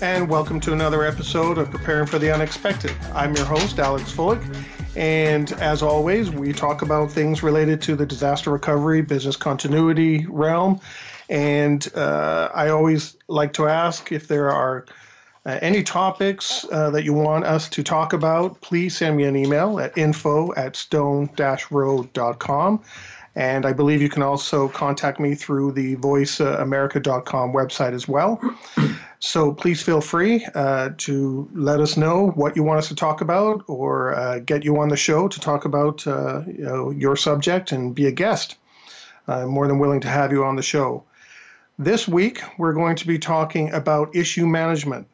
and welcome to another episode of Preparing for the Unexpected. I'm your host, Alex Fullick, and as always, we talk about things related to the disaster recovery, business continuity realm. And uh, I always like to ask if there are uh, any topics uh, that you want us to talk about, please send me an email at info at stone-road.com. And I believe you can also contact me through the voiceamerica.com website as well. So please feel free uh, to let us know what you want us to talk about or uh, get you on the show to talk about uh, you know, your subject and be a guest. I'm more than willing to have you on the show. This week, we're going to be talking about issue management.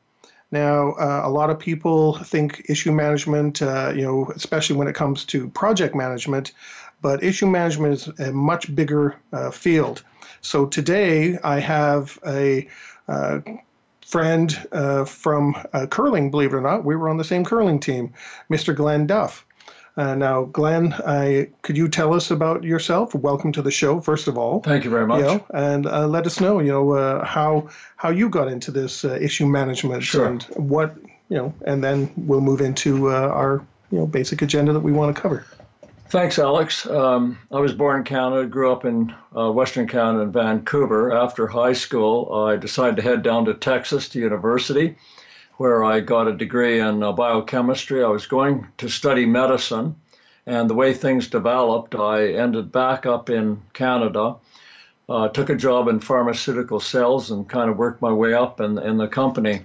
Now, uh, a lot of people think issue management, uh, you know, especially when it comes to project management, but issue management is a much bigger uh, field. So today, I have a uh, friend uh, from uh, curling, believe it or not. We were on the same curling team, Mr. Glen Duff. Uh, now, Glen, I, could you tell us about yourself? Welcome to the show, first of all. Thank you very much. You know, and uh, let us know, you know, uh, how how you got into this uh, issue management sure. and what, you know, and then we'll move into our you know basic agenda that we want to cover. Thanks, Alex. Um, I was born in Canada, grew up in uh, Western Canada in Vancouver. After high school, I decided to head down to Texas to university, where I got a degree in uh, biochemistry. I was going to study medicine, and the way things developed, I ended back up in Canada. Uh, took a job in pharmaceutical sales and kind of worked my way up in, in the company.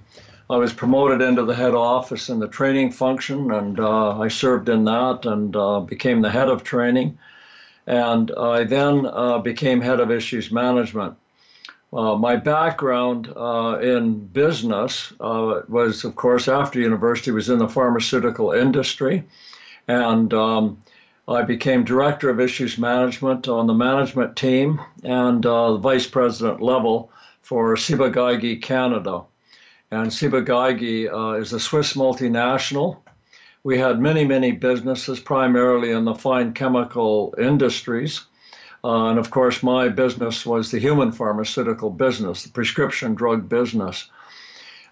I was promoted into the head office in the training function, and uh, I served in that and uh, became the head of training. And I then uh, became head of issues management. Uh, my background uh, in business uh, was, of course, after university, was in the pharmaceutical industry, and um, I became director of issues management on the management team and vice president level for Ciba-Geigy Canada. And Ciba-Geigy uh, is a Swiss multinational. We had many, many businesses, primarily in the fine chemical industries. Uh, and of course, my business was the human pharmaceutical business, the prescription drug business.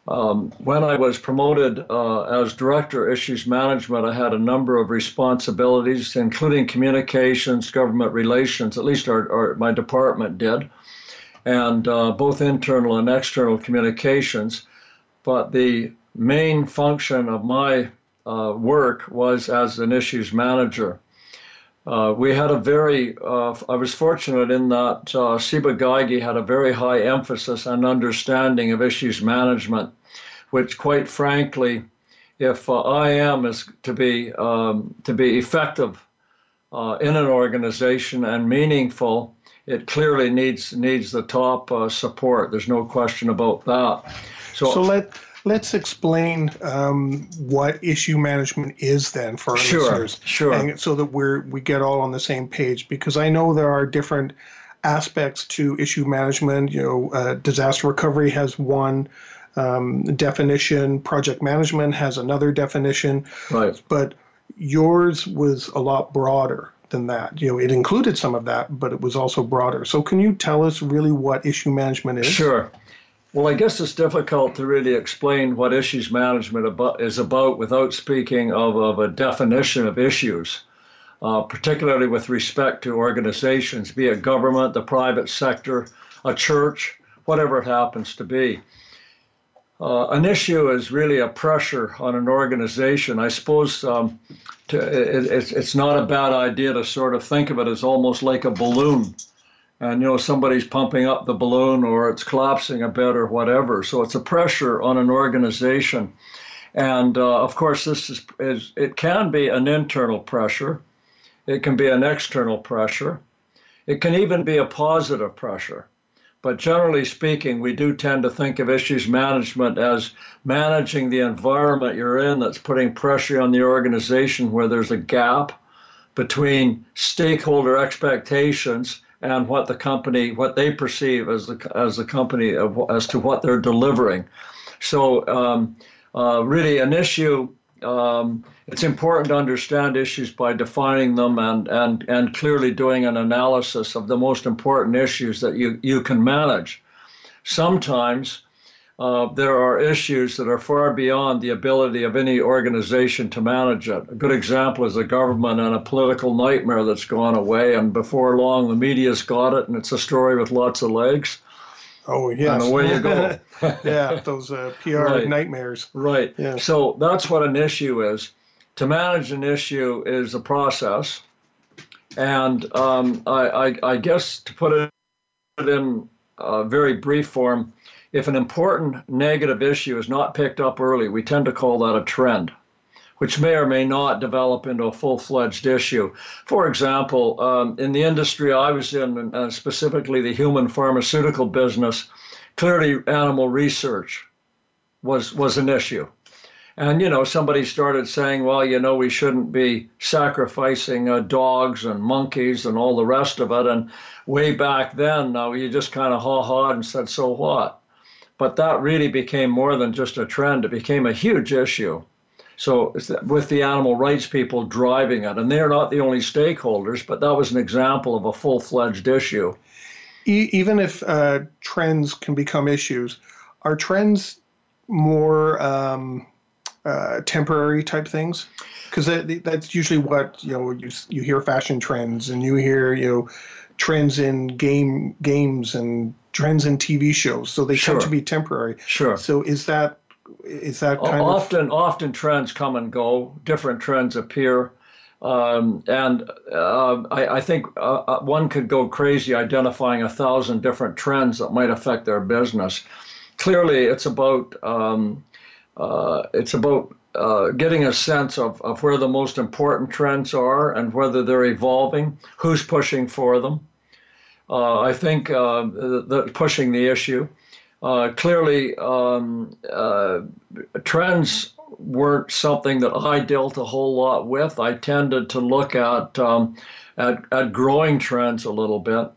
Um, when I was promoted uh, as director of issues management, I had a number of responsibilities, including communications, government relations, at least our, our my department did, and uh, both internal and external communications but the main function of my uh, work was as an issues manager. Uh, we had a very, uh, I was fortunate in that uh, Ciba-Geigy had a very high emphasis and understanding of issues management, which, quite frankly, if uh, IM is to be um, to be effective uh, in an organization and meaningful, it clearly needs needs the top uh, support. There's no question about that. So, so let let's explain um, what issue management is then for our sure, listeners, sure, and so that we're we get all on the same page. Because I know there are different aspects to issue management. You know, uh, disaster recovery has one um, definition, project management has another definition, right? But yours was a lot broader than that. You know, it included some of that, but it was also broader. So, can you tell us really what issue management is? Sure. Well, I guess it's difficult to really explain what issues management about, is about without speaking of, of a definition of issues, uh, particularly with respect to organizations, be it government, the private sector, a church, whatever it happens to be. Uh, an issue is really a pressure on an organization. I suppose um, to, it, it's, it's not a bad idea to sort of think of it as almost like a balloon and you know somebody's pumping up the balloon or it's collapsing a bit or whatever. So it's a pressure on an organization, and uh, of course this is, is it can be an internal pressure, it can be an external pressure, it can even be a positive pressure. But generally speaking, we do tend to think of issues management as managing the environment you're in that's putting pressure on the organization where there's a gap between stakeholder expectations and what the company what they perceive as the as the company of, as to what they're delivering. So um, uh, really, an issue. Um, it's important to understand issues by defining them and, and, and clearly doing an analysis of the most important issues that you, you can manage. Sometimes uh, there are issues that are far beyond the ability of any organization to manage it. A good example is the government and a political nightmare that's gone away, and before long the media's got it, and it's a story with lots of legs. Oh yes. And away you go. yeah, those uh, PR Right. nightmares. Right. Yeah. So that's what an issue is. To manage an issue is a process, and um, I, I, I guess to put it in a very brief form, if an important negative issue is not picked up early, we tend to call that a trend, which may or may not develop into a full-fledged issue. For example, um, in the industry I was in, uh, specifically the human pharmaceutical business, clearly animal research was was an issue. And you know, somebody started saying, "Well, you know, we shouldn't be sacrificing uh, dogs and monkeys and all the rest of it." And way back then, uh, you just kind of ha ha and said, "So what?" But that really became more than just a trend; it became a huge issue. So with the animal rights people driving it, and they're not the only stakeholders, but that was an example of a full-fledged issue. E- even if uh, trends can become issues, are trends more um, uh, temporary type things? Because that, that's usually what you know. You you hear fashion trends, and you hear you know trends in game games and trends in TV shows. So they Sure. tend to be temporary. Sure. So is that is that kind of often often trends come and go. Different trends appear. Um, and uh, I, I think uh, uh, one could go crazy identifying a thousand different trends that might affect their business. Clearly it's about um, uh, it's about uh, getting a sense of, of where the most important trends are and whether they're evolving who's pushing for them. Uh, I think uh, the, the pushing the issue uh, clearly, um, uh, trends weren't something that I dealt a whole lot with. I tended to look at, um, at, at growing trends a little bit.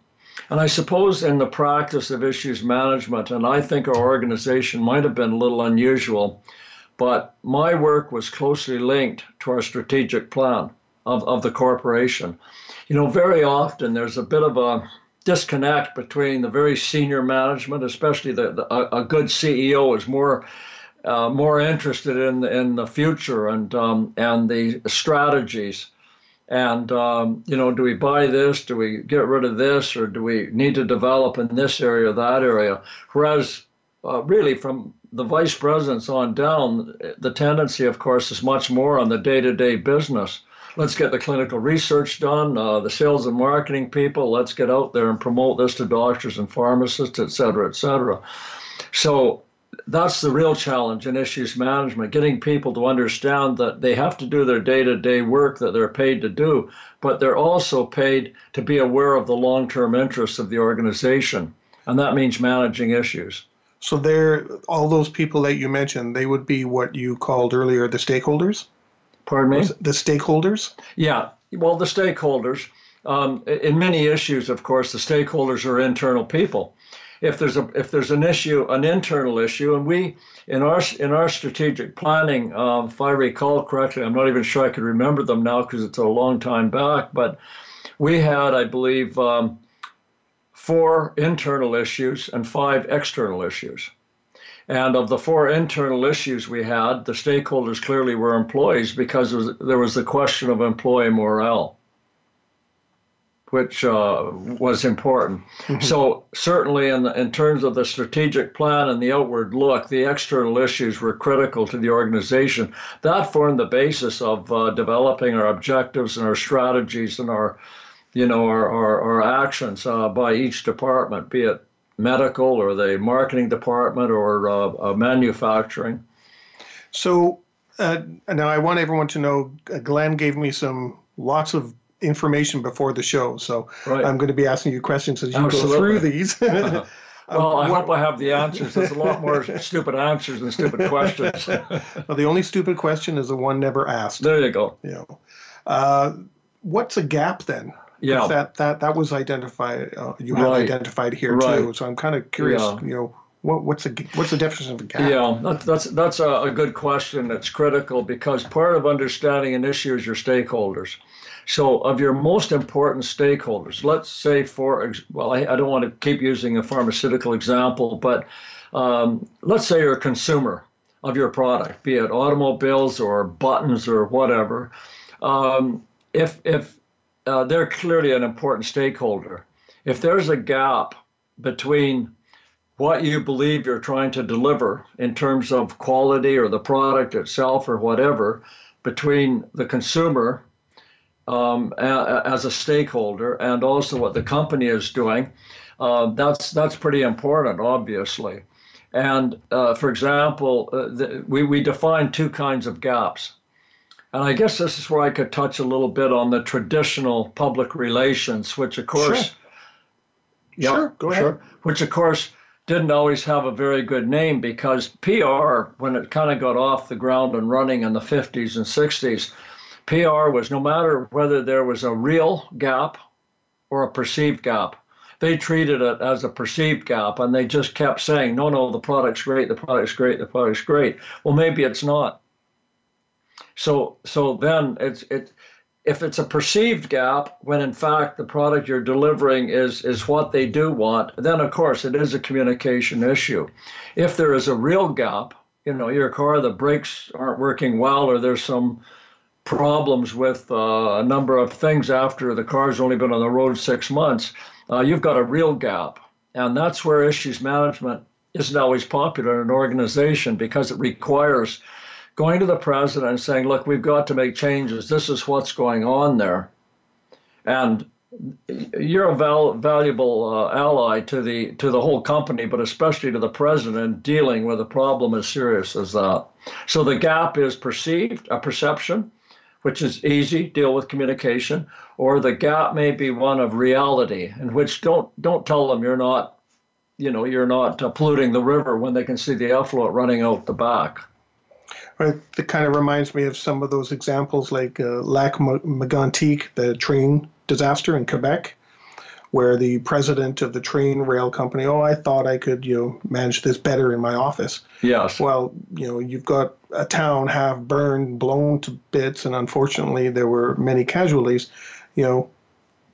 And I suppose in the practice of issues management, and I think our organization might have been a little unusual, but my work was closely linked to our strategic plan of, of the corporation. You know, very often there's a bit of a disconnect between the very senior management, especially the, the a, a good CEO is more uh, more interested in in the future and um, and the strategies. And um, you know, do we buy this? Do we get rid of this, or do we need to develop in this area or that area? Whereas, uh, really, from the vice presidents on down, the tendency, of course, is much more on the day-to-day business let's get the clinical research done, uh, the sales and marketing people, let's get out there and promote this to doctors and pharmacists, et cetera, et cetera. So that's the real challenge in issues management, getting people to understand that they have to do their day to day work that they're paid to do, but they're also paid to be aware of the long term interests of the organization. And that means managing issues. so they're all those people that you mentioned, they would be what you called earlier the stakeholders? Pardon me? The stakeholders? Yeah, well, the stakeholders. Um, in many issues, of course, the stakeholders are internal people. If there's a if there's an issue, an internal issue, and we in our in our strategic planning, um, if I recall correctly, I'm not even sure I could remember them now because it's a long time back, but we had, I believe, um, four internal issues and five external issues. And of the four internal issues we had, the stakeholders clearly were employees because there was, there was the question of employee morale, which uh, was important. So certainly, in, the, in terms of the strategic plan and the outward look, the external issues were critical to the organization. That formed the basis of uh, developing our objectives and our strategies and our, you know, our, our, our actions uh, by each department, be it medical or the marketing department or uh, uh, manufacturing. So uh, now I want everyone to know uh, Glen gave me some lots of information before the show. So Right. I'm going to be asking you questions as you go through these. Uh-huh. well, I what, hope I have the answers. There's a lot more stupid answers than stupid questions. well, the only stupid question is the one never asked. There you go. You know, uh, what's a gap then? Yeah, that that that was identified. Uh, you have right. identified here right. too. So I'm kind of curious. Yeah. You know, what, what's the what's the definition of a gap? Yeah, that, that's that's a, a, good question. That's critical because part of understanding an issue is your stakeholders. So, of your most important stakeholders, let's say for well, I, I don't want to keep using a pharmaceutical example, but um, let's say you're a consumer of your product, be it automobiles or buttons or whatever. Um, if if uh, they're clearly an important stakeholder. If there's a gap between what you believe you're trying to deliver in terms of quality or the product itself or whatever, between the consumer um, a, as a stakeholder and also what the company is doing, uh, that's that's pretty important, obviously. And uh, for example, uh, the, we, we define two kinds of gaps. And I guess this is where I could touch a little bit on the traditional public relations, which of course, sure, yeah, sure. go ahead. Sure, which of course didn't always have a very good name because PR, when it kind of got off the ground and running in the 50s and 60s, PR was no matter whether there was a real gap or a perceived gap, they treated it as a perceived gap and they just kept saying, no, no, the product's great, the product's great, the product's great. Well, maybe it's not. So so then it's it if it's a perceived gap when in fact the product you're delivering is is what they do want, then of course it is a communication issue. If there is a real gap, you know, your car the brakes aren't working well or there's some problems with uh, a number of things after the car's only been on the road six months, uh, you've got a real gap. And that's where issues management isn't always popular in an organization because it requires going to the president and saying, look, we've got to make changes. This is what's going on there. And you're a val- valuable uh, ally to the to the whole company, but especially to the president dealing with a problem as serious as that. So the gap is perceived, a perception, which is easy, deal with communication, or the gap may be one of reality, in which don't don't tell them you're not, you know, you're not uh, polluting the river when they can see the effluent running out the back. It kind of reminds me of some of those examples like uh, Lac Megantic, the train disaster in Quebec, where the president of the train rail company, oh, I thought I could, you know, manage this better in my office. Yes. Well, you know, you've got a town half burned, blown to bits, and unfortunately there were many casualties. You know,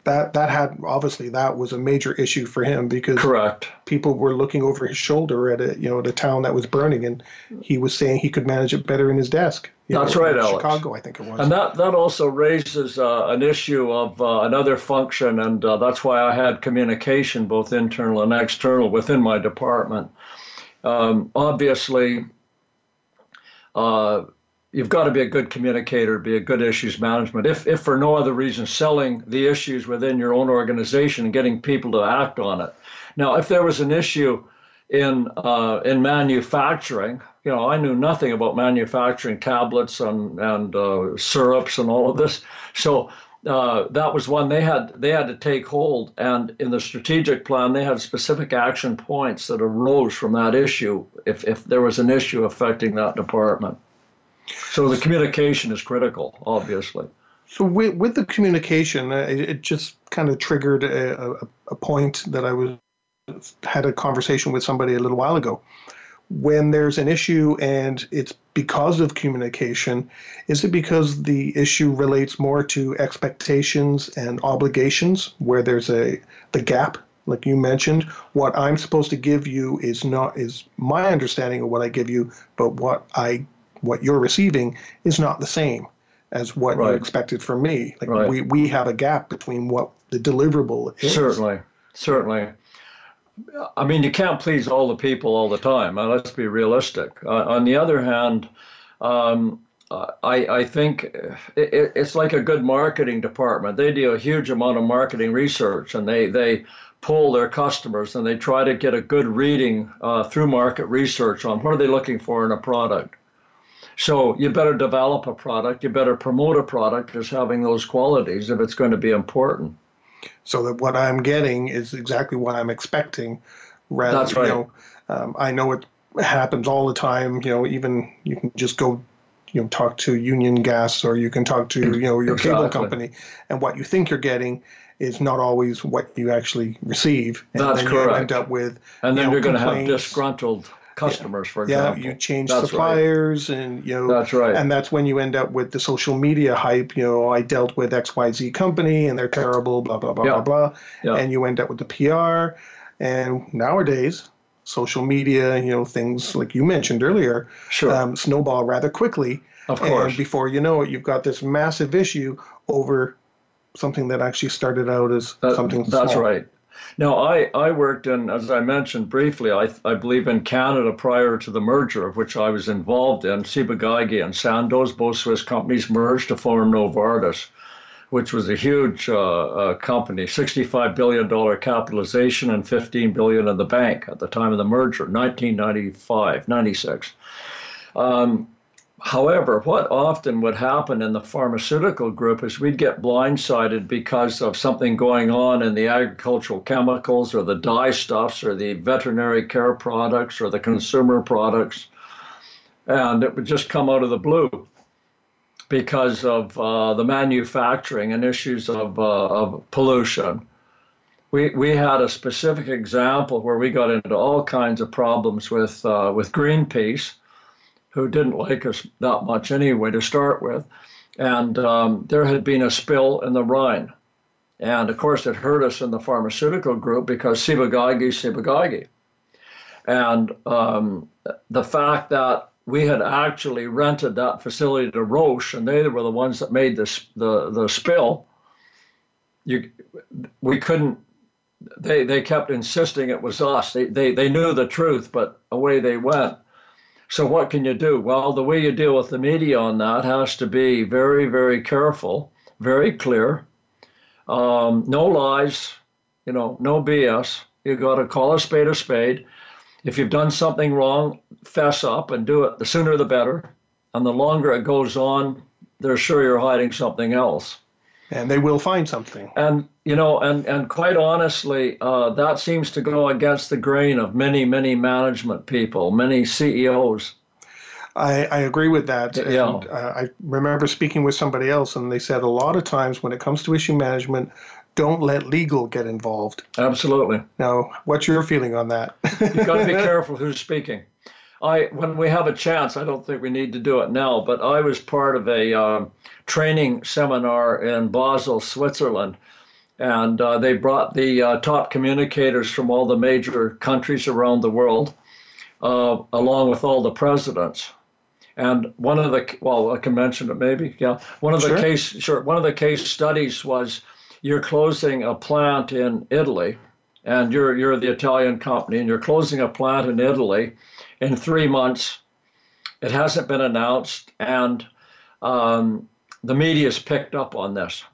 that that had obviously that was a major issue for him because correct. people were looking over his shoulder at a you know at a town that was burning and he was saying he could manage it better in his desk. That's know, right Alex. chicago i think it was. And that that also raises uh, an issue of uh, another function and uh, that's why i had communication both internal and external within my department. Um, obviously uh, you've got to be a good communicator, be a good issues management. If, if for no other reason, selling the issues within your own organization and getting people to act on it. Now, if there was an issue in uh, in manufacturing, you know, I knew nothing about manufacturing tablets and and uh, syrups and all of this. So uh, that was one they had they had to take hold and in the strategic plan they had specific action points that arose from that issue if, if there was an issue affecting that department so the communication is critical, obviously. So with, with the communication, uh, it, just kind of triggered a, a, a, point that I was had a conversation with somebody a little while ago. When there's an issue and it's because of communication, is it because the issue relates more to expectations and obligations, where there's a the gap, like you mentioned? What I'm supposed to give you is not is my understanding of what I give you, but what I what you're receiving is not the same as what right. you expected from me. Like right. we, we have a gap between what the deliverable is. Certainly, certainly. I mean, you can't please all the people all the time. Uh, let's be realistic. Uh, on the other hand, um, I, I think it, it's like a good marketing department. They do a huge amount of marketing research and they, they pull their customers and they try to get a good reading uh, through market research on what are they looking for in a product. So you better develop a product, you better promote a product as having those qualities if it's going to be important. So that what I'm getting is exactly what I'm expecting Rather, That's right. You know, um, I know it happens all the time. You know, even you can just go, you know, talk to Union Gas or you can talk to you know your exactly. cable company, and what you think you're getting is not always what you actually receive. And That's then correct. You end up with and then you are going to have disgruntled customers, yeah. for example. Yeah, you change that's suppliers, right. and you know that's right. And that's when you end up with the social media hype. You know, I dealt with X Y Z company, and they're terrible, blah blah blah yeah. blah blah, yeah. and you end up with the PR. And nowadays, social media, you know, things like you mentioned earlier, sure. um, snowball rather quickly. Of course. And before you know it, you've got this massive issue over something that actually started out as that, something That's small. right. Now, I, I worked in, as I mentioned briefly, I, I believe in Canada prior to the merger, of which I was involved in. Ciba-Geigy and Sandoz, both Swiss companies, merged to form Novartis, which was a huge uh, uh, company, $65 billion capitalization and 15 billion in the bank at the time of the merger, 1995, 96. Um, However, what often would happen in the pharmaceutical group is we'd get blindsided because of something going on in the agricultural chemicals or the dye stuffs or the veterinary care products or the consumer products. And it would just come out of the blue because of uh, the manufacturing and issues of, uh, of pollution. We, we had a specific example where we got into all kinds of problems with, uh, with Greenpeace who didn't like us that much anyway to start with. And um, there had been a spill in the Rhine. And of course, it hurt us in the pharmaceutical group because Ciba-Geigy, Ciba-Geigy. And um, the fact that we had actually rented that facility to Roche, and they were the ones that made this, the, the spill, you, we couldn't they they kept insisting it was us. They, they they knew the truth, but away they went. So what can you do? Well, the way you deal with the media on that has to be very, very careful, very clear. Um, no lies, you know, no BS. You've got to call a spade a spade. If you've done something wrong, fess up and do it. The sooner the better. And the longer it goes on, they're sure you're hiding something else and they will find something. And you know, and and quite honestly, uh, that seems to go against the grain of many many management people, many CEOs. I, I agree with that. Yeah. And, uh, I remember speaking with somebody else, and they said a lot of times when it comes to issue management, don't let legal get involved. Absolutely. Now, what's your feeling on that? You've got to be careful who's speaking. I, when we have a chance, I don't think we need to do it now, but I was part of a um, training seminar in Basel, Switzerland. And uh, they brought the uh, top communicators from all the major countries around the world, uh, along with all the presidents. And one of the well, I can mention it maybe. Yeah, one of the sure. case sure one of the case studies was you're closing a plant in Italy, and you're you're the Italian company, and you're closing a plant in Italy in three months. It hasn't been announced, and um, the media's picked up on this.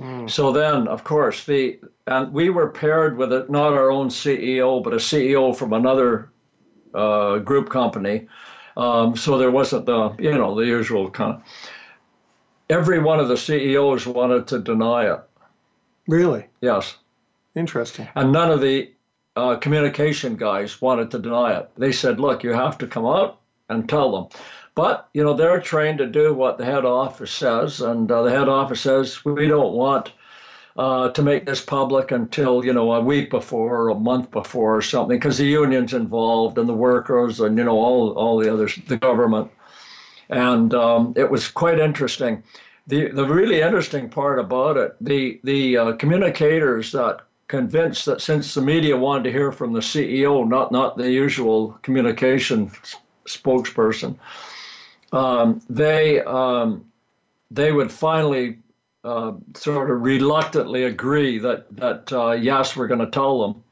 Mm. So then, of course, the and we were paired with a, not our own CEO, but a CEO from another uh, group company. Um, so there wasn't the you know the usual kind of. Every one of the CEOs wanted to deny it. Really? Yes. Interesting. And none of the uh, communication guys wanted to deny it. They said, "Look, you have to come out and tell them." But you know they're trained to do what the head office says, and uh, the head office says we don't want uh, to make this public until you know a week before or a month before or something, because the union's involved and the workers and you know all all the others, the government, and um, it was quite interesting. The the really interesting part about it, the the uh, communicators that convinced that since the media wanted to hear from the CEO, not not the usual communication spokesperson um, they um, they would finally uh, sort of reluctantly agree that that uh, yes, we're going to tell them,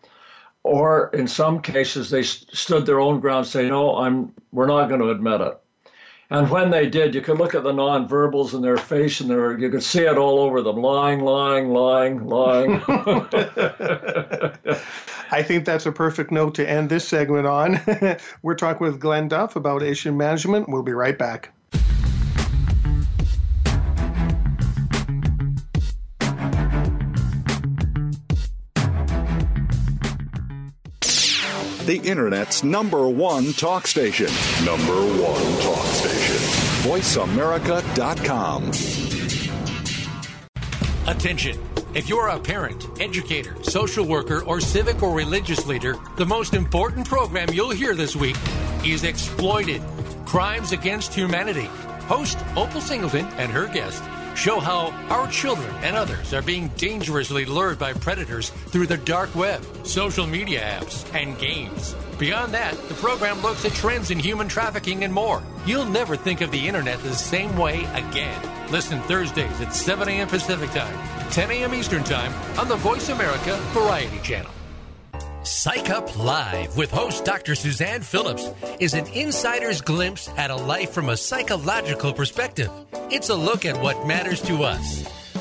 or in some cases they st- stood their own ground, say no, I'm we're not going to admit it. And when they did, you could look at the nonverbals in their face, and there you could see it all over them, lying, lying, lying, lying. I think that's a perfect note to end this segment on. We're talking with Glen Duff about issue management. We'll be right back. the Internet's number one talk station. Number one talk station. VoiceAmerica.com. Attention. If you're a parent, educator, social worker, or civic or religious leader, the most important program you'll hear this week is Exploited Crimes Against Humanity. Host Opal Singleton and her guest show how our children and others are being dangerously lured by predators through the dark web, social media apps, and games. Beyond that, the program looks at trends in human trafficking and more. You'll never think of the internet the same way again. Listen Thursdays at 7 a.m. Pacific Time, 10 a.m. Eastern Time on the Voice America Variety Channel. Psych Up Live with host Dr. Suzanne Phillips is an insider's glimpse at a life from a psychological perspective. It's a look at what matters to us.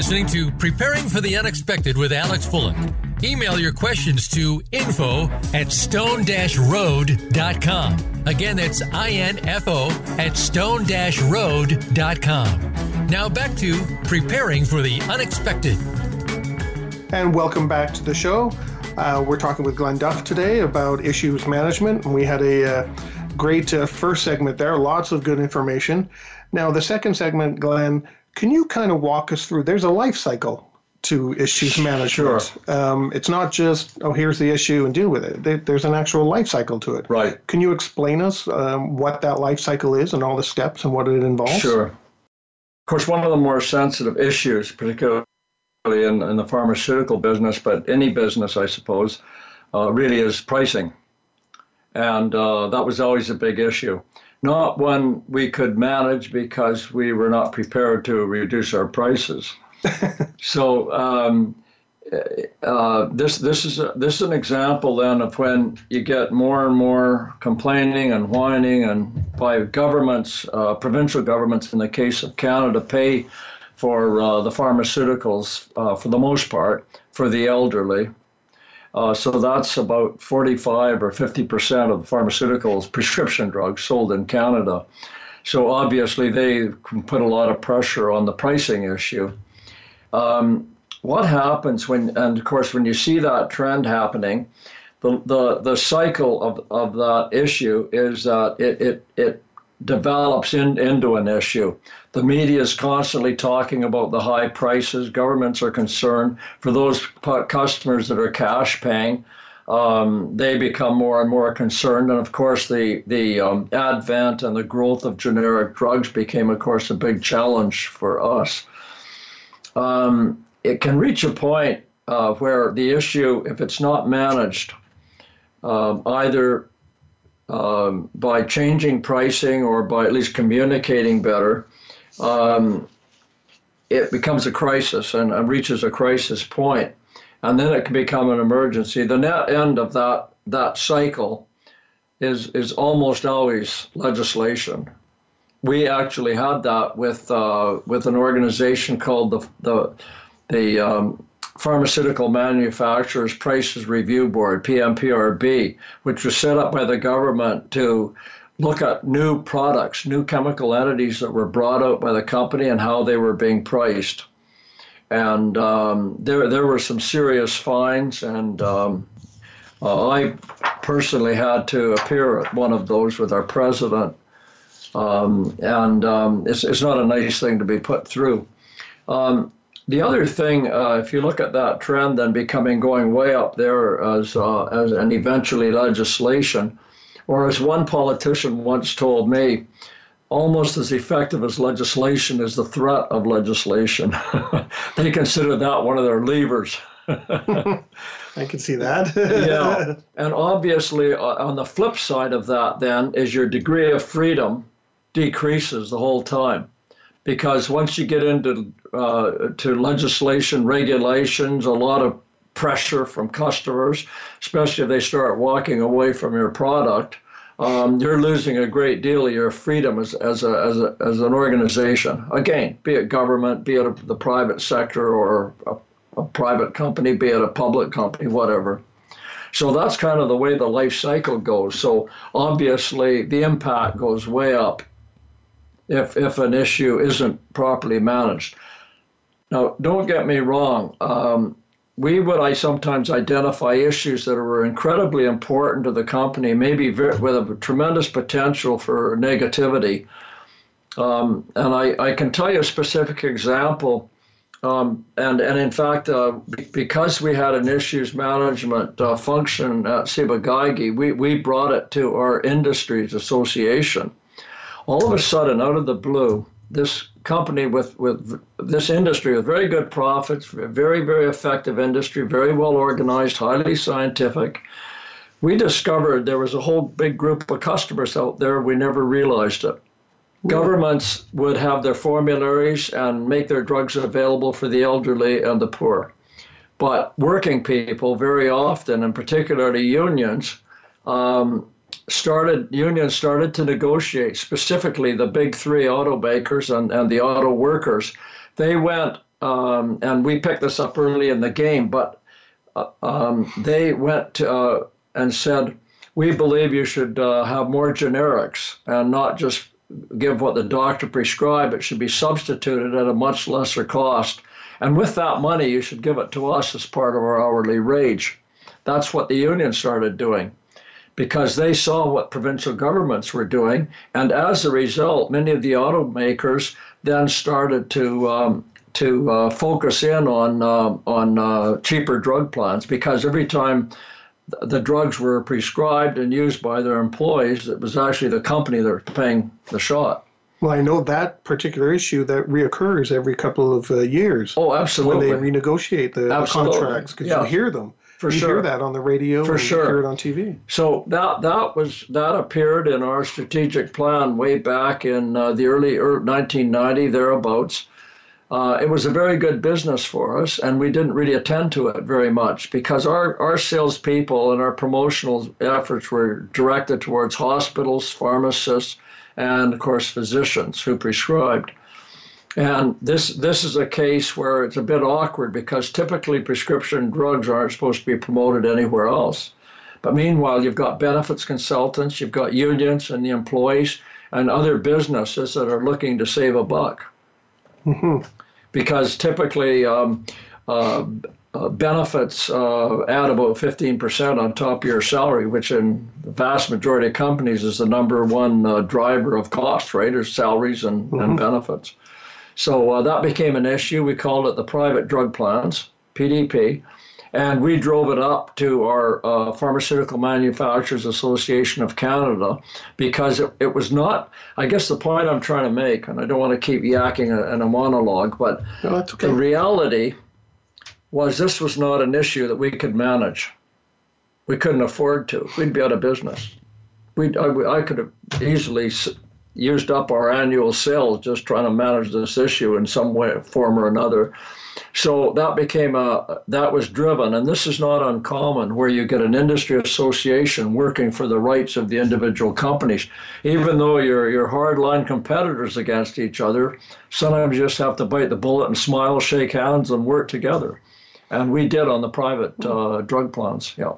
listening to Preparing for the Unexpected with Alex Fullick. Email your questions to info at stone-road.com. Again, that's I-N-F-O at stone-road.com. Now back to Preparing for the Unexpected. And welcome back to the show. Uh, we're talking with Glen Duff today about issues management, and we had a uh, great uh, first segment there, lots of good information. Now, the second segment, Glen, can you kind of walk us through? There's a life cycle to issues management. Sure. Um, it's not just oh here's the issue and deal with it. There, there's an actual life cycle to it. Right. Can you explain us um, what that life cycle is and all the steps and what it involves? Sure. Of course, one of the more sensitive issues, particularly in, in the pharmaceutical business, but any business, I suppose, uh, really is pricing. And uh, that was always a big issue. Not one we could manage because we were not prepared to reduce our prices. so um, uh, this this is a, this is an example then of when you get more and more complaining and whining and by governments, uh, provincial governments in the case of Canada, pay for uh, the pharmaceuticals uh, for the most part for the elderly. Uh, so that's about 45 or 50 percent of the pharmaceuticals, prescription drugs sold in Canada. So obviously they can put a lot of pressure on the pricing issue. Um, what happens when, and of course, when you see that trend happening, the, the, the cycle of, of that issue is that it, it, it develops in, into an issue. The media is constantly talking about the high prices. Governments are concerned for those customers that are cash paying. Um, they become more and more concerned. And of course, the the um, advent and the growth of generic drugs became, of course, a big challenge for us um, it can reach a point uh, where the issue, if it's not managed, um, either um, by changing pricing or by at least communicating better, um, it becomes a crisis and, reaches a crisis point, and then it can become an emergency. The net end of that that cycle is is almost always legislation we actually had that with uh, with an organization called the the the um, Pharmaceutical Manufacturers Prices Review Board (PMPRB), which was set up by the government to look at new products, new chemical entities that were brought out by the company and how they were being priced. and um, there there were some serious fines, and um, uh, I personally had to appear at one of those with our president, um, and um, it's it's not a nice thing to be put through. Um, the other thing, uh, if you look at that trend, then becoming going way up there as uh, as and eventually legislation, or as one politician once told me, almost as effective as legislation is the threat of legislation. they consider that one of their levers. I can see that. yeah. And obviously, uh, on the flip side of that, then, is your degree of freedom decreases the whole time. Because once you get into uh, to legislation, regulations, a lot of pressure from customers, especially if they start walking away from your product, um, you're losing a great deal of your freedom as, as, a, as, a, as an organization. Again, be it government, be it a, the private sector or a, a private company, be it a public company, whatever. So that's kind of the way the life cycle goes. So obviously, the impact goes way up if, if an issue isn't properly managed. Now, don't get me wrong. Um, we would I sometimes identify issues that were incredibly important to the company, maybe very, with a tremendous potential for negativity. Um, and I, I can tell you a specific example. Um, and, and in fact, uh, because we had an issues management uh, function at Ciba-Geigy, we, we brought it to our industries association. All of a sudden, out of the blue, this company with, with this industry with very good profits, very, very effective industry, very well organized, highly scientific. We discovered there was a whole big group of customers out there. We never realized it. Governments would have their formularies and make their drugs available for the elderly and the poor. But working people, very often, and particularly unions, um, started unions started to negotiate specifically the big three automakers and, and the auto workers. They went um, and we picked this up early in the game but uh, um, they went uh, and said we believe you should uh, have more generics and not just give what the doctor prescribed. It should be substituted at a much lesser cost. And with that money you should give it to us as part of our hourly wage that's what the union started doing because they saw what provincial governments were doing. And as a result, many of the automakers then started to um, to uh, focus in on uh, on uh, cheaper drug plans because every time the drugs were prescribed and used by their employees, it was actually the company that was paying the shot. Well, I know that particular issue that reoccurs every couple of uh, years. Oh, absolutely. When they renegotiate the, the contracts, because yeah. you hear them. For you sure. hear that on the radio. For sure. hear it on TV. So that that was that appeared in our strategic plan way back in uh, the early, early 1990 thereabouts. Uh, it was a very good business for us, and we didn't really attend to it very much because our, our salespeople and our promotional efforts were directed towards hospitals, pharmacists, and of course physicians who prescribed. And this this is a case where it's a bit awkward because typically prescription drugs aren't supposed to be promoted anywhere else. But meanwhile, you've got benefits consultants, you've got unions and the employees, and other businesses that are looking to save a buck. Mm-hmm. Because typically, um, uh, uh, benefits uh, add about 15% on top of your salary, which in the vast majority of companies is the number one uh, driver of cost, right? Is salaries and, mm-hmm. and benefits. So uh, that became an issue. We called it the private drug plans, PDP, and we drove it up to our uh, Pharmaceutical Manufacturers Association of Canada because it, it was not, I guess the point I'm trying to make, and I don't want to keep yakking in a monologue, but no, okay. the reality was this was not an issue that we could manage. We couldn't afford to. We'd be out of business. We, I, I could have easily used up our annual sales just trying to manage this issue in some way, form or another. So that became a that was driven, and this is not uncommon, where you get an industry association working for the rights of the individual companies, even though you're you're hardline competitors against each other. Sometimes you just have to bite the bullet and smile, shake hands, and work together, and we did on the private uh, drug plans. Yeah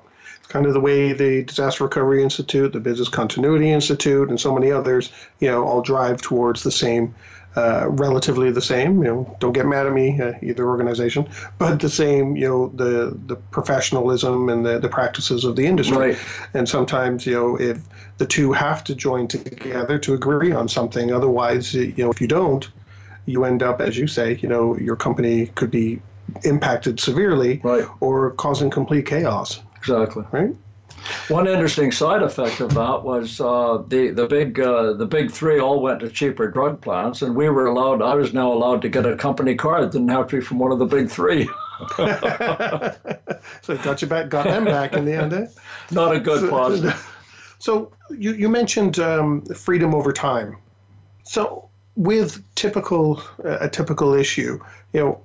kind of the way the Disaster Recovery Institute, the Business Continuity Institute, and so many others, you know, all drive towards the same uh, relatively the same. You know, don't get mad at me, uh, either organization, but the same. You know, the the professionalism and the, the practices of the industry. Right. And sometimes, you know, if the two have to join together to agree on something, otherwise, you know, if you don't, you end up, as you say, you know, your company could be impacted severely Right. or causing complete chaos. Exactly. Right. One interesting side effect of that was uh, the the big uh, the big three all went to cheaper drug plants, and we were allowed. I was now allowed to get a company car. It didn't have to be from one of the big three. So got you back, got them back in the end. Eh? Not a good positive. So you, you mentioned um, freedom over time. So with typical a typical issue, you know,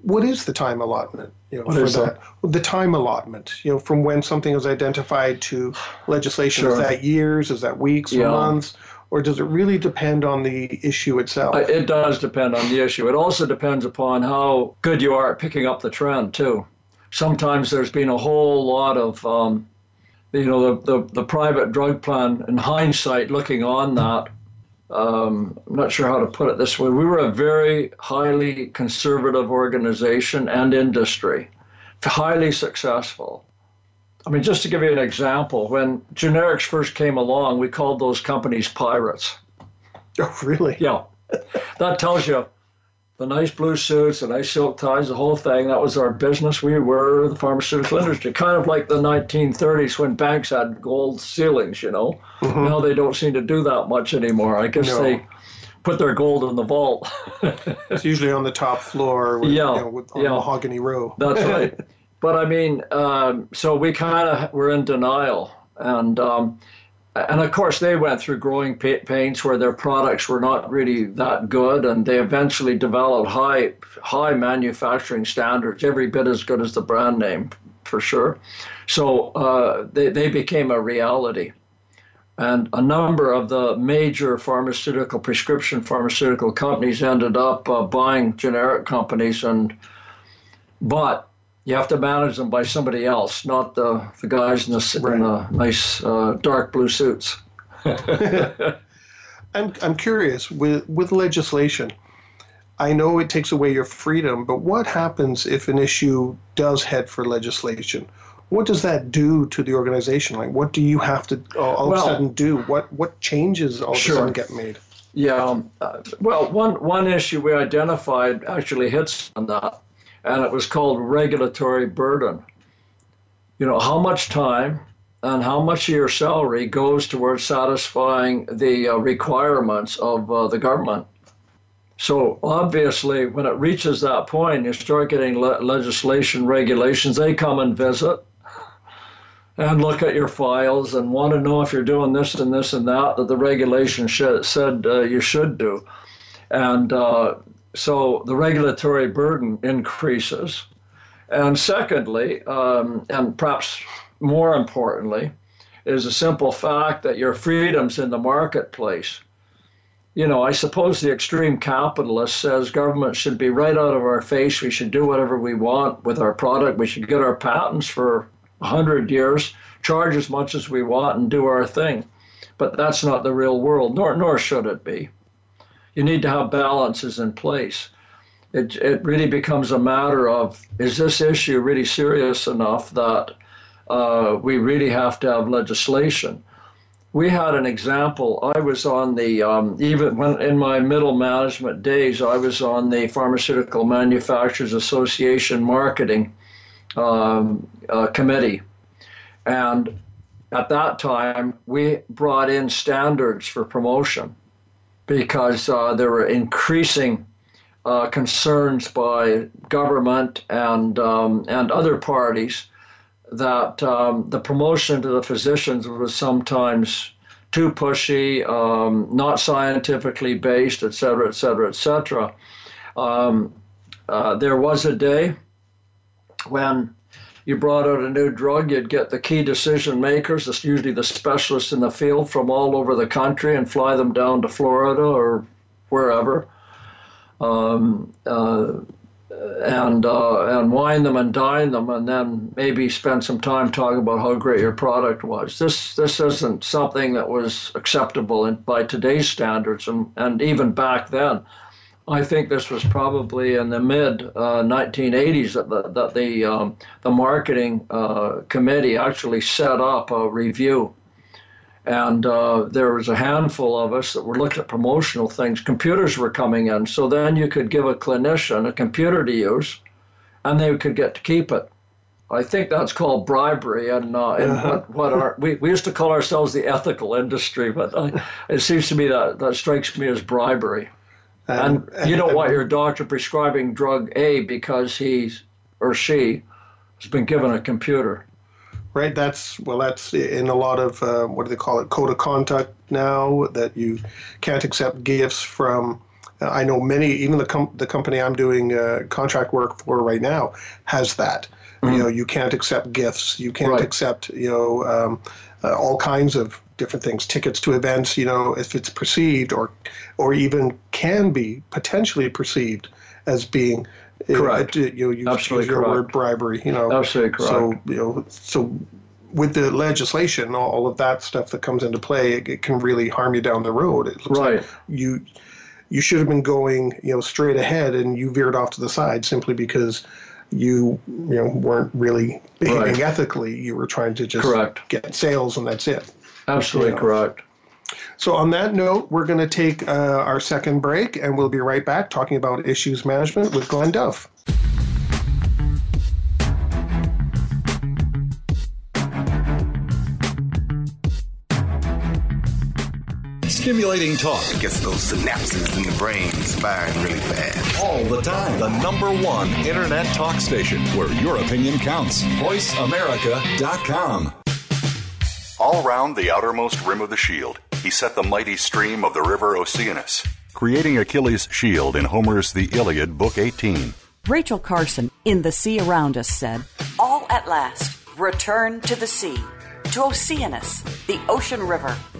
what is the time allotment? You know, What for that? The time allotment, you know, from when something is identified to legislation. Is that years? Is that weeks or months? Or does it really depend on the issue itself? Uh, It does depend on the issue. It also depends upon how good you are at picking up the trend too. Sometimes there's been a whole lot of, um, you know, the, the the private drug plan. In hindsight, looking on that, um, I'm not sure how to put it this way. We were a very highly conservative organization and industry, highly successful. I mean, just to give you an example, when generics first came along, we called those companies pirates. oh, really? Yeah, that tells you the nice blue suits, the nice silk ties, the whole thing. That was our business. We were the pharmaceutical industry, kind of like the 1930s when banks had gold ceilings. You know, now they don't seem to do that much anymore. I guess No. they put their gold in the vault. It's usually on the top floor, with, Yeah, you know, with, on yeah. mahogany row. That's right. But I mean, um, so we kind of were in denial, and um, and of course they went through growing pains where their products were not really that good, and they eventually developed high high manufacturing standards, every bit as good as the brand name, for sure. So uh, they they became a reality. And a number of the major pharmaceutical prescription pharmaceutical companies ended up uh, buying generic companies and but you have to manage them by somebody else, not the, the guys in the, in the nice uh, dark blue suits. I'm, I'm curious with with legislation. I know it takes away your freedom, but what happens if an issue does head for legislation? What does that do to the organization? Like, what do you have to all, all of a sudden do? What what changes all Sure. of a sudden get made? Yeah. Um, uh, well, one one issue we identified actually hits on that, and it was called regulatory burden. You know, how much time and how much of your salary goes towards satisfying the uh, requirements of uh, the government. So obviously, when it reaches that point, you start getting le- legislation, regulations. They come and visit and look at your files and want to know if you're doing this and this and that that the regulation sh- said uh, you should do. And uh, so the regulatory burden increases. And secondly, um, and perhaps more importantly, is the simple fact that your freedoms in the marketplace. You know, I suppose the extreme capitalist says government should be right out of our face. We should do whatever we want with our product. We should get our patents for 100 years, charge as much as we want, and do our thing. But that's not the real world, nor, nor should it be. You need to have balances in place. It, it really becomes a matter of is this issue really serious enough that uh, we really have to have legislation? We had an example. I was on the, um, even when in my middle management days, I was on the Pharmaceutical Manufacturers Association marketing um, uh, committee. And at that time, we brought in standards for promotion because uh, there were increasing uh, concerns by government and um, and other parties that um, the promotion to the physicians was sometimes too pushy, um, not scientifically based, et cetera, et cetera, et cetera. Um, uh, there was a day when you brought out a new drug, you'd get the key decision makers, that's usually the specialists in the field from all over the country, and fly them down to Florida or wherever. Um, uh, and uh, and wine them and dine them, and then maybe spend some time talking about how great your product was. This this isn't something that was acceptable in, by today's standards, and, and even back then. I think this was probably in the mid uh, 1980s that the, that the um, the marketing uh, committee actually set up a review and uh, there was a handful of us that were looking at promotional things. Computers were coming in, so then you could give a clinician a computer to use, and they could get to keep it. I think that's called bribery, and, uh, and uh-huh. what, what our we, we used to call ourselves the ethical industry, but uh, it seems to me that that strikes me as bribery. And, and you don't want your doctor prescribing drug A because he or she has been given a computer right? That's well, that's in a lot of uh, what do they call it, code of conduct now that you can't accept gifts from. Uh, I know many, even the com- the company I'm doing uh, contract work for right now has that. Mm-hmm. You know, you can't accept gifts. You can't right. accept you know um, uh, all kinds of different things, tickets to events. You know, if it's perceived or or even can be potentially perceived as being Correct. It, you know, use, Absolutely use your correct. word bribery. You know. Absolutely correct. So you know, so with the legislation, all of that stuff that comes into play, it, it can really harm you down the road. It looks right. like you you should have been going you know straight ahead, and you veered off to the side simply because you you know weren't really behaving right. ethically. You were trying to just correct. get sales, and that's it. Absolutely you know. correct. So, on that note, we're going to take uh, our second break and we'll be right back talking about issues management with Glen Duff. Stimulating talk. It gets those synapses in the brain firing really fast. All the time. The number one internet talk station where your opinion counts. VoiceAmerica.com. All round the outermost rim of the shield he set the mighty stream of the river Oceanus, creating Achilles' shield in Homer's The Iliad, Book 18. Rachel Carson in The Sea Around Us said, All at last, return to the sea, to Oceanus, the ocean river,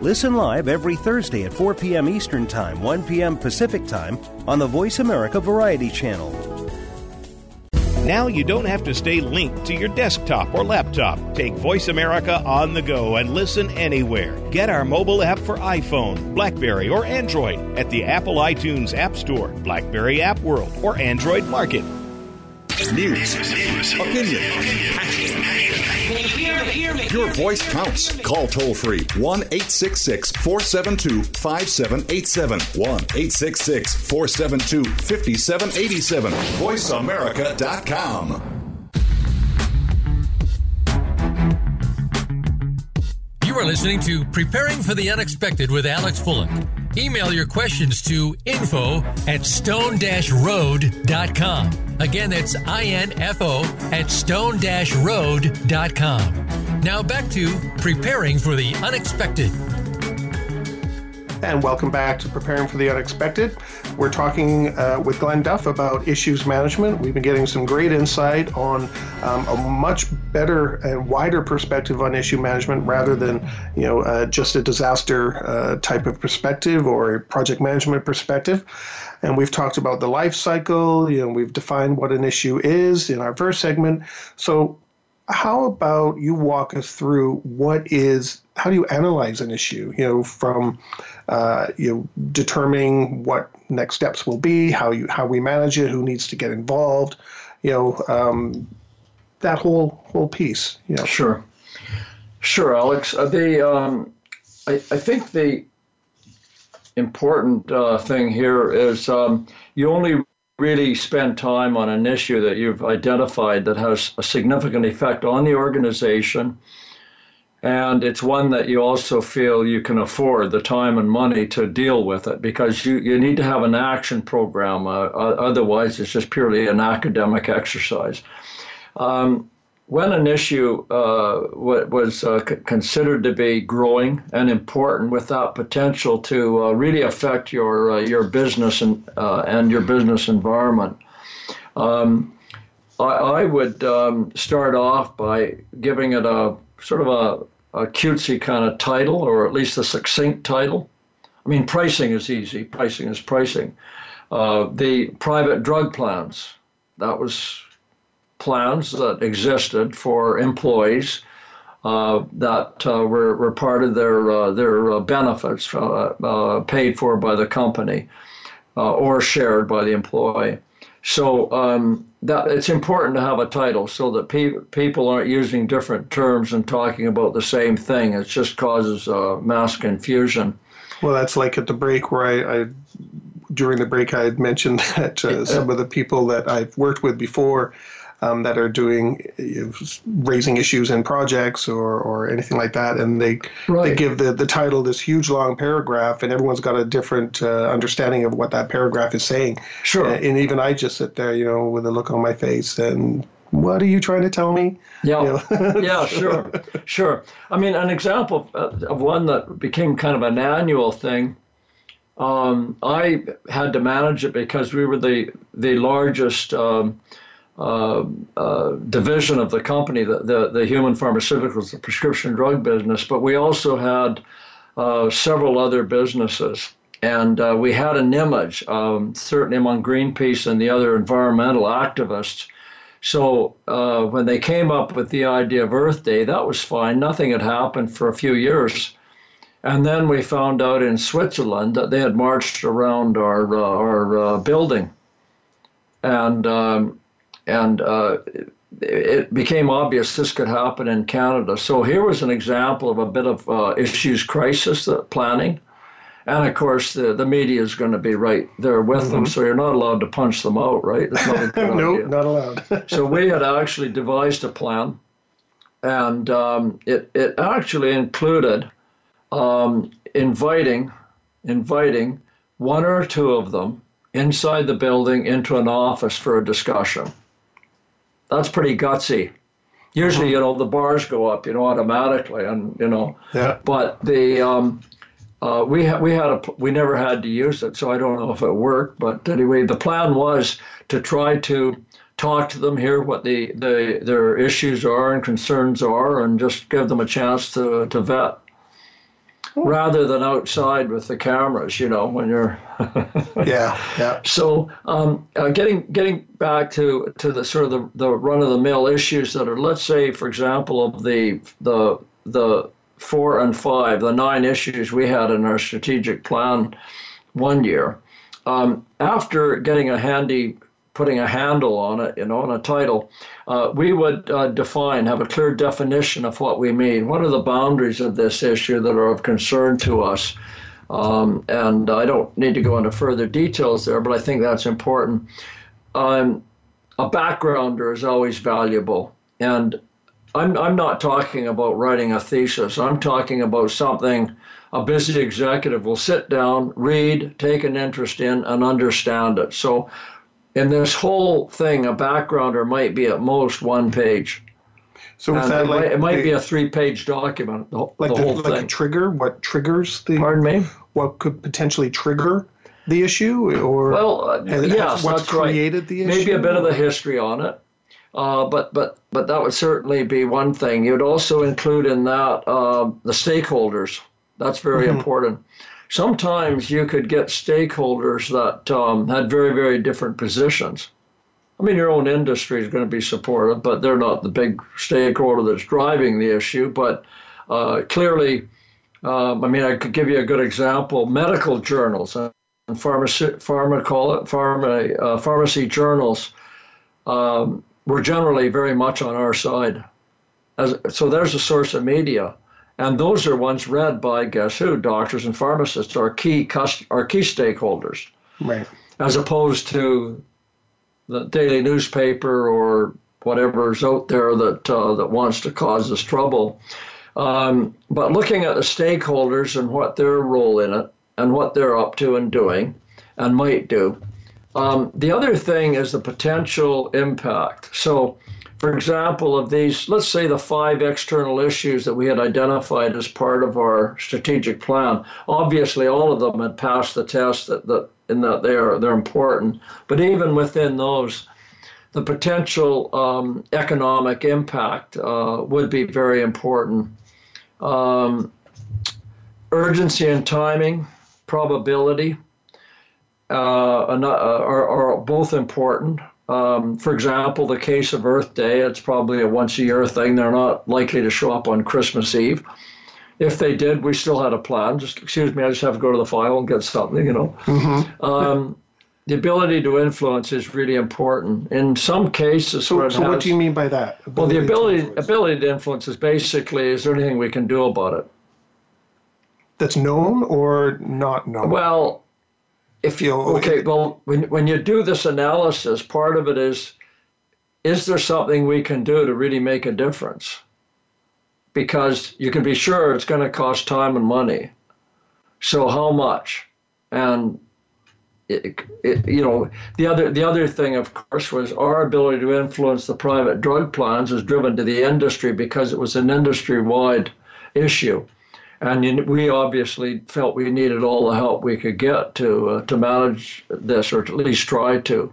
Listen live every Thursday at 4 p.m. Eastern Time, 1 p.m. Pacific Time on the Voice America Variety Channel. Now you don't have to stay linked to your desktop or laptop. Take Voice America on the go and listen anywhere. Get our mobile app for iPhone, Blackberry, or Android at the Apple iTunes App Store, Blackberry App World, or Android Market. News, opinion, your voice counts. Call toll free 1 866 472 5787. 1 866 472 5787. VoiceAmerica.com. You are listening to Preparing for the Unexpected with Alex Fullick. Email your questions to info at stone-road.com. Again, that's info at stone-road.com. Now back to Preparing for the Unexpected. And welcome back to Preparing for the Unexpected. We're talking uh, with Glen Duff about issues management. We've been getting some great insight on um, a much better and wider perspective on issue management rather than, you know, uh, just a disaster uh, type of perspective or a project management perspective. And we've talked about the life cycle. You know, we've defined what an issue is in our first segment. So how about you walk us through what is how do you analyze an issue you know from uh, you know determining what next steps will be how you how we manage it who needs to get involved you know um, that whole whole piece you know? Sure. Sure alex. The um, I, I think the important uh, thing here is um, you only really spend time on an issue that you've identified that has a significant effect on the organization. And it's one that you also feel you can afford the time and money to deal with it because you, you need to have an action program. Uh, otherwise, it's just purely an academic exercise. Um, when an issue uh, was uh, considered to be growing and important with that potential to uh, really affect your uh, your business and uh, and your business environment, um, I, I, would um, start off by giving it a sort of a, a cutesy kind of title, or at least a succinct title. I mean, pricing is easy. Pricing is pricing. Uh, the private drug plans. That was plans that existed for employees uh, that uh, were, were part of their uh, their uh, benefits uh, uh, paid for by the company or shared by the employee. So um, that it's important to have a title so that pe- people aren't using different terms and talking about the same thing. It just causes mass confusion. Well, that's like at the break where I, I during the break I had mentioned that some of the people that I've worked with before um, that are doing you know, raising issues in projects or, or anything like that, and they right. they give the, the title this huge long paragraph, and everyone's got a different uh, understanding of what that paragraph is saying. Sure. Uh, and even I just sit there, you know, with a look on my face and what are you trying to tell me? Yeah, you know? yeah, sure, sure. I mean, an example of one that became kind of an annual thing. Um, I had to manage it because we were the the largest um, uh, uh, division of the company, the, the, the, human pharmaceuticals, the prescription drug business, but we also had uh, several other businesses. And uh, we had an image, um, certainly among Greenpeace and the other environmental activists. So uh, when they came up with the idea of Earth Day, that was fine. Nothing had happened for a few years. And then we found out in Switzerland that they had marched around our, our building. And um, and uh, it became obvious this could happen in Canada. So here was an example of a bit of uh, issues crisis that planning. And of course, the, the media is going to be right there with mm-hmm. them, so you're not allowed to punch them out, right? Not no, nope, not allowed. so we had actually devised a plan, and um, it, it actually included um, inviting inviting one or two of them inside the building into an office for a discussion that's pretty gutsy. Usually, you know, the bars go up, you know, automatically, and you know. Yeah. But the um, uh, we ha- we had a we never had to use it, so I don't know if it worked. But anyway, the plan was to try to talk to them, hear what the, the their issues are and concerns are, and just give them a chance to to vet rather than outside with the cameras, you know, when you're. yeah, yeah. So, um, uh, getting getting back to to the sort of the, the run of the mill issues that are, let's say, for example, of the the the four and five, the nine issues we had in our strategic plan one year. Um, after getting a handy putting a handle on it, you know, on a title, uh, we would uh, define, have a clear definition of what we mean. What are the boundaries of this issue that are of concern to us? Um, and I don't need to go into further details there, but I think that's important. Um, a backgrounder is always valuable. And I'm, I'm not talking about writing a thesis. I'm talking about something a busy executive will sit down, read, take an interest in, and understand it. So in this whole thing, a backgrounder might be at most one page. So is that it, like might, it might be a three-page document. The, like the, the whole like thing. a trigger? What triggers the? Pardon me. What could potentially trigger the issue, or well, uh, yes, what's that's created right. the issue? Maybe a bit of the history on it. Uh, but but but that would certainly be one thing. You'd also include in that uh, the stakeholders. That's very mm-hmm. important sometimes you could get stakeholders that um, had very, very different positions. I mean, your own industry is going to be supportive, but they're not the big stakeholder that's driving the issue. But uh, clearly, um, I mean, I could give you a good example medical journals and pharmacy, pharma, uh, pharmacy journals um, were generally very much on our side. As, so there's a source of media And those are ones read by guess who? Doctors and pharmacists are key cust- are key stakeholders. Right. As opposed to the daily newspaper or whatever's out there that uh, that wants to cause us trouble. Um, but looking at the stakeholders and what their role in it and what they're up to and doing and might do. Um, the other thing is the potential impact. So, for example, of these, let's say the five external issues that we had identified as part of our strategic plan, obviously all of them had passed the test that, that in that they're they're important. But even within those, the potential um, economic impact uh, would be very important. Um, urgency and timing, probability, uh, are, are both important. Um, for example, the case of Earth Day, it's probably a once a year thing. They're not likely to show up on Christmas Eve. If they did, we still had a plan. Just excuse me, I just have to go to the file and get something, you know. Mm-hmm. Um, the ability to influence is really important. In some cases, so, so has, what do you mean by that? Well, the ability to ability to influence is basically is there anything we can do about it? That's known or not known? Well, if you okay, well, when when you do this analysis, part of it is, is there something we can do to really make a difference? Because you can be sure it's going to cost time and money. So how much? And it, it, you know, the other the other thing, of course, was our ability to influence the private drug plans was driven to the industry because it was an industry-wide issue and we obviously felt we needed all the help we could get to uh, to manage this, or at least try to.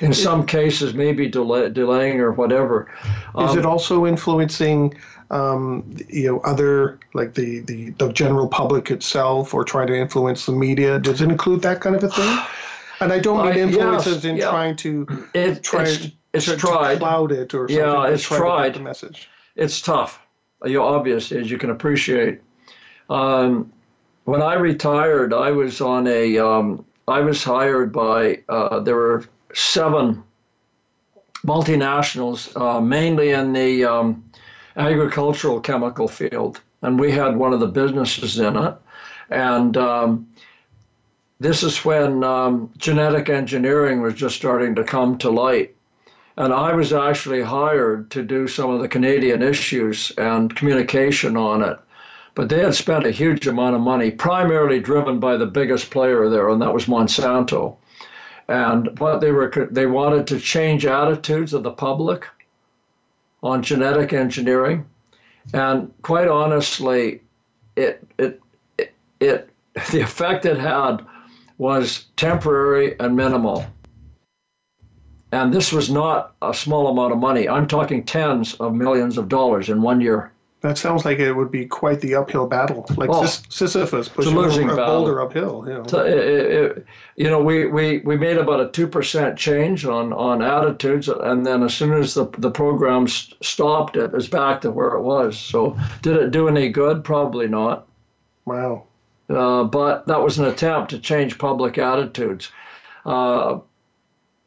In some cases, maybe delay, delaying or whatever. Um, Is it um, also influencing, um, you know, other like the, the the general public itself, or trying to influence the media? Does it include that kind of a thing? And I don't mean influences yes, in yeah. trying to it, try it's, it's to, tried. to cloud it or something. Yeah, it's tried. The message. It's tough. You obvious as you can appreciate. Um, when I retired, I was on a. Um, I was hired by. Uh, there were seven multinationals, uh, mainly in the um, agricultural chemical field, and we had one of the businesses in it. And um, this is when um, genetic engineering was just starting to come to light. And I was actually hired to do some of the Canadian issues and communication on it. But they had spent a huge amount of money, primarily driven by the biggest player there, and that was Monsanto. And what they were, they wanted to change attitudes of the public on genetic engineering. And quite honestly, it, it, it, it the effect it had was temporary and minimal. And this was not a small amount of money. I'm talking tens of millions of dollars in one year. That sounds like it would be quite the uphill battle, like oh, Sisyphus pushing a, a boulder uphill. You know, so it, it, you know we, we, we made about a two percent change on, on attitudes, and then as soon as the the program stopped, it was back to where it was. So did it do any good? Probably not. Wow. Uh, but that was an attempt to change public attitudes. Uh,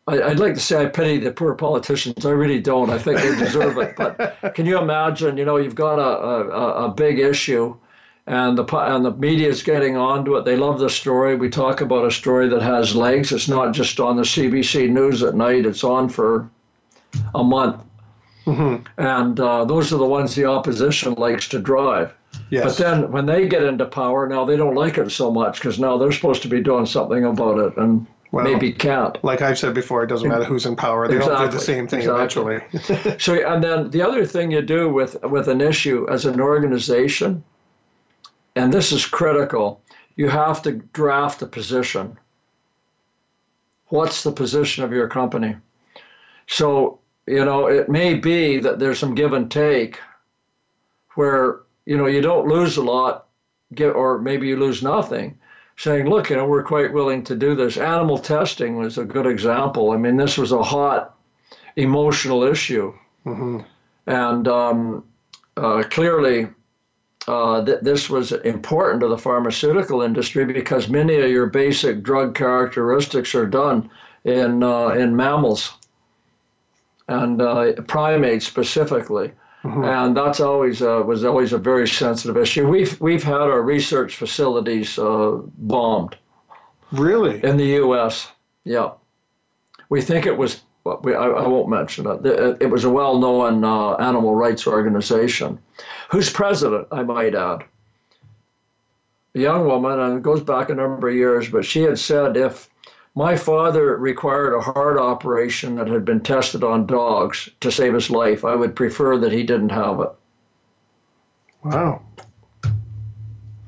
I, would like to say I pity the poor politicians. I really don't. I think they deserve it. But can you imagine? You know, you've got a, a, a big issue, and the and the media is getting onto it. They love the story. We talk about a story that has legs. It's not just on the CBC News at night. It's on for a month. Mm-hmm. And uh, those are the ones the opposition likes to drive. Yes. But then when they get into power, now they don't like it so much because now they're supposed to be doing something about it. And well, maybe can't. Like I've said before, it doesn't matter who's in power; they exactly. all do the same thing exactly. eventually. so, and then the other thing you do with with an issue as an organization, and this is critical, you have to draft a position. What's the position of your company? So, you know, it may be that there's some give and take, where you know you don't lose a lot, get or maybe you lose nothing saying, look, you know, we're quite willing to do this. Animal testing was a good example. I mean, this was a hot emotional issue. Mm-hmm. And um, uh, clearly, uh, th- this was important to the pharmaceutical industry because many of your basic drug characteristics are done in, uh, in mammals and uh, primates specifically. Mm-hmm. And that's always uh, was always a very sensitive issue. We've we've had our research facilities uh, bombed. Really? In the U.S. Yeah. We think it was. We, I, I won't mention it. It was a well-known uh, animal rights organization, whose president, I might add, a young woman, and it goes back a number of years, but she had said if my father required a heart operation that had been tested on dogs to save his life. I would prefer that he didn't have it. Wow.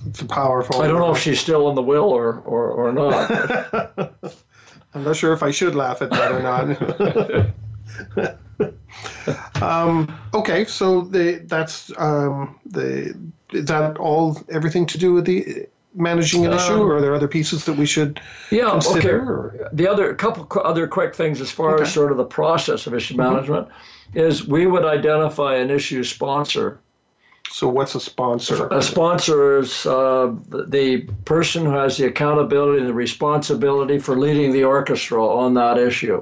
It's a powerful. I don't know if she's still in the will or, or, or not. I'm not sure if I should laugh at that or not. um, okay, so the that's um, the is that all everything to do with the managing an issue, or are there other pieces that we should yeah, consider? Okay. The other couple other quick things as far okay. as sort of the process of issue mm-hmm. management is we would identify an issue sponsor. So what's a sponsor? A sponsor is uh, the person who has the accountability and the responsibility for leading the orchestra on that issue.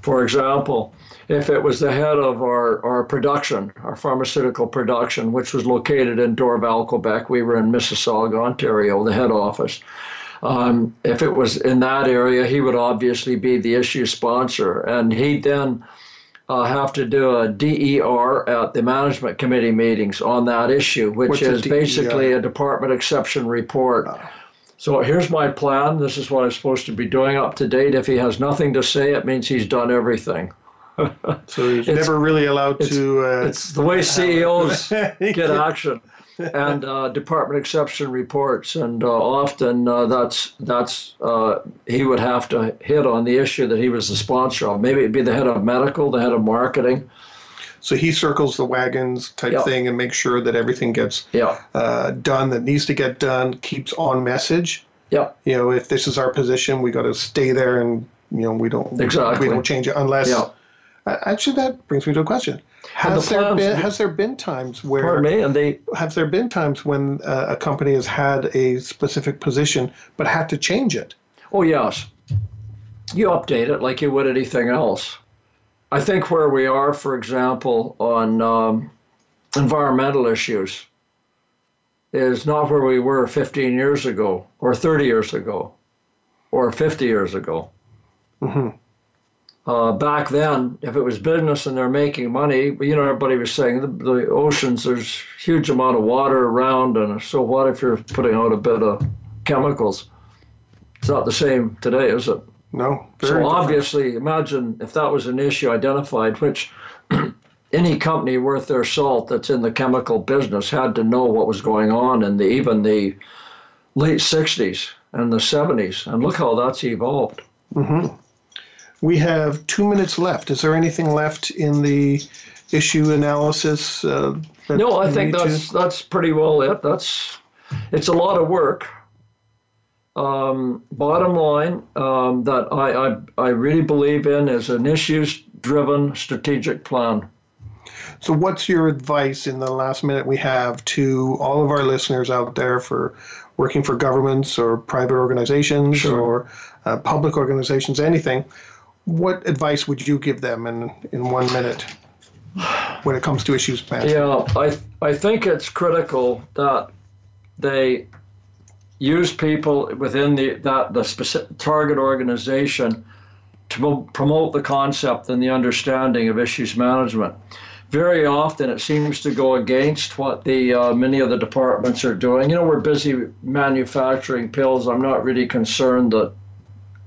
For example, if it was the head of our, our production, our pharmaceutical production, which was located in Dorval, Quebec. We were in Mississauga, Ontario, the head office. Um, if it was in that area, he would obviously be the issue sponsor, and he'd then uh, have to do a DER at the management committee meetings on that issue, which What's is a basically a department exception report. Uh. So here's my plan. This is what I'm supposed to be doing up to date. If he has nothing to say, it means he's done everything so he's never really allowed it's, to. Uh, it's the way CEOs get action and uh, department exception reports, and uh, often uh, that's that's uh, he would have to hit on the issue that he was the sponsor of. Maybe it'd be the head of medical, the head of marketing. So he circles the wagons type yep. thing and makes sure that everything gets yep. Uh, done that needs to get done. Keeps on message. Yeah. You know, if this is our position, we got to stay there, and you know, we don't exactly we don't change it unless. Yep actually, that brings me to a question. Has the there been has there been times where me, and they have there been times when uh, a company has had a specific position but had to change it? Oh yes, you update it like you would anything else. I think where we are, for example, on um, environmental issues, is not where we were 15 years ago, or 30 years ago, or 50 years ago. Mm-hmm. Uh, back then, if it was business and they're making money, you know, everybody was saying the, the oceans, there's huge amount of water around, and so what if you're putting out a bit of chemicals? It's not the same today, is it? No. so different. obviously, imagine if that was an issue identified, which any company worth their salt that's in the chemical business had to know what was going on in the even the late 60s and the 70s, and look how that's evolved. Mm-hmm. We have two minutes left. Is there anything left in the issue analysis? Uh, no, I think that's to? that's pretty well it. That's it's a lot of work. Um, bottom line um, that I, I I really believe in is an issues-driven strategic plan. So, what's your advice in the last minute we have to all of our listeners out there for working for governments or private organizations sure. or uh, public organizations, anything? What advice would you give them in, in one minute when it comes to issues management? Yeah, I, I think it's critical that they use people within the, that, the specific target organization to promote the concept and the understanding of issues management. Very often, it seems to go against what the uh, many of the departments are doing. You know, we're busy manufacturing pills. I'm not really concerned that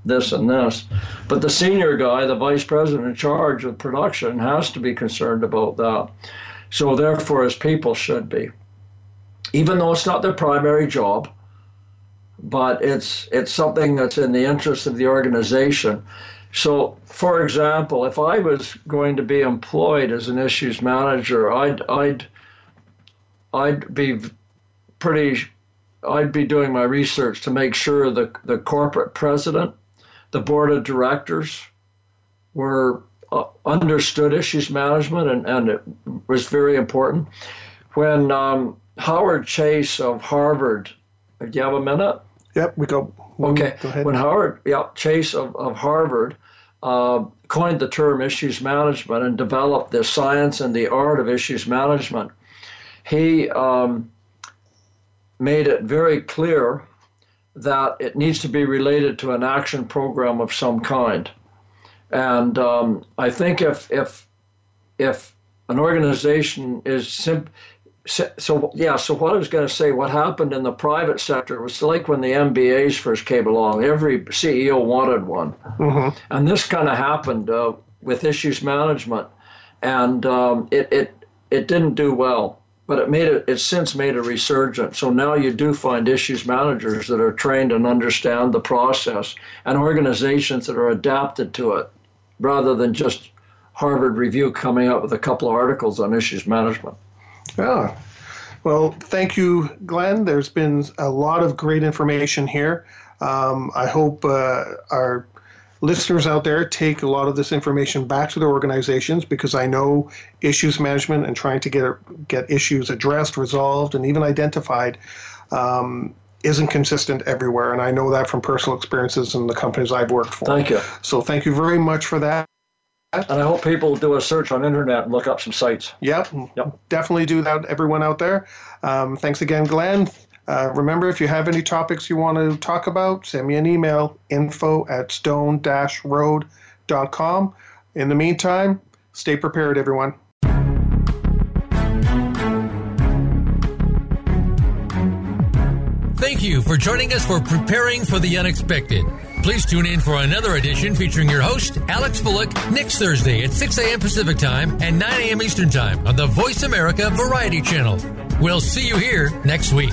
this and this. But the senior guy, the vice president in charge of production, has to be concerned about that. So, therefore, his people should be. Even though it's not their primary job, but it's it's something that's in the interest of the organization. So, for example, if I was going to be employed as an issues manager, I'd I'd I'd be pretty I'd be doing my research to make sure the the corporate president the board of directors were uh, understood issues management, and, and it was very important. When um, Howard Chase of Harvard, do you have a minute? Yep, we go. Okay. Go ahead. When Howard, yeah, Chase of, of Harvard uh, coined the term issues management and developed the science and the art of issues management. He um, made it very clear that it needs to be related to an action program of some kind. And um, I think if if if an organization is simple so yeah so what i was going to say what happened in the private sector was like when the mbas first came along every ceo wanted one mm-hmm. and this kind of happened uh, with issues management and um, it, it it didn't do well but it made it it's since made a resurgence so now you do find issues managers that are trained and understand the process and organizations that are adapted to it rather than just harvard review coming up with a couple of articles on issues management yeah. Well, thank you, Glen. There's been a lot of great information here. Um, I hope uh, our listeners out there take a lot of this information back to their organizations because I know issues management and trying to get get issues addressed, resolved, and even identified um, isn't consistent everywhere. And I know that from personal experiences in the companies I've worked for. Thank you. So thank you very much for that. And I hope people do a search on internet and look up some sites. Yep, yep. definitely do that, everyone out there. Um, thanks again, Glen. Uh, remember, if you have any topics you want to talk about, send me an email, info at stone-road.com. In the meantime, stay prepared, everyone. Thank you for joining us for Preparing for the Unexpected. Please tune in for another edition featuring your host, Alex Fullick, next Thursday at 6 a.m. Pacific Time and 9 a.m. Eastern Time on the Voice America Variety Channel. We'll see you here next week.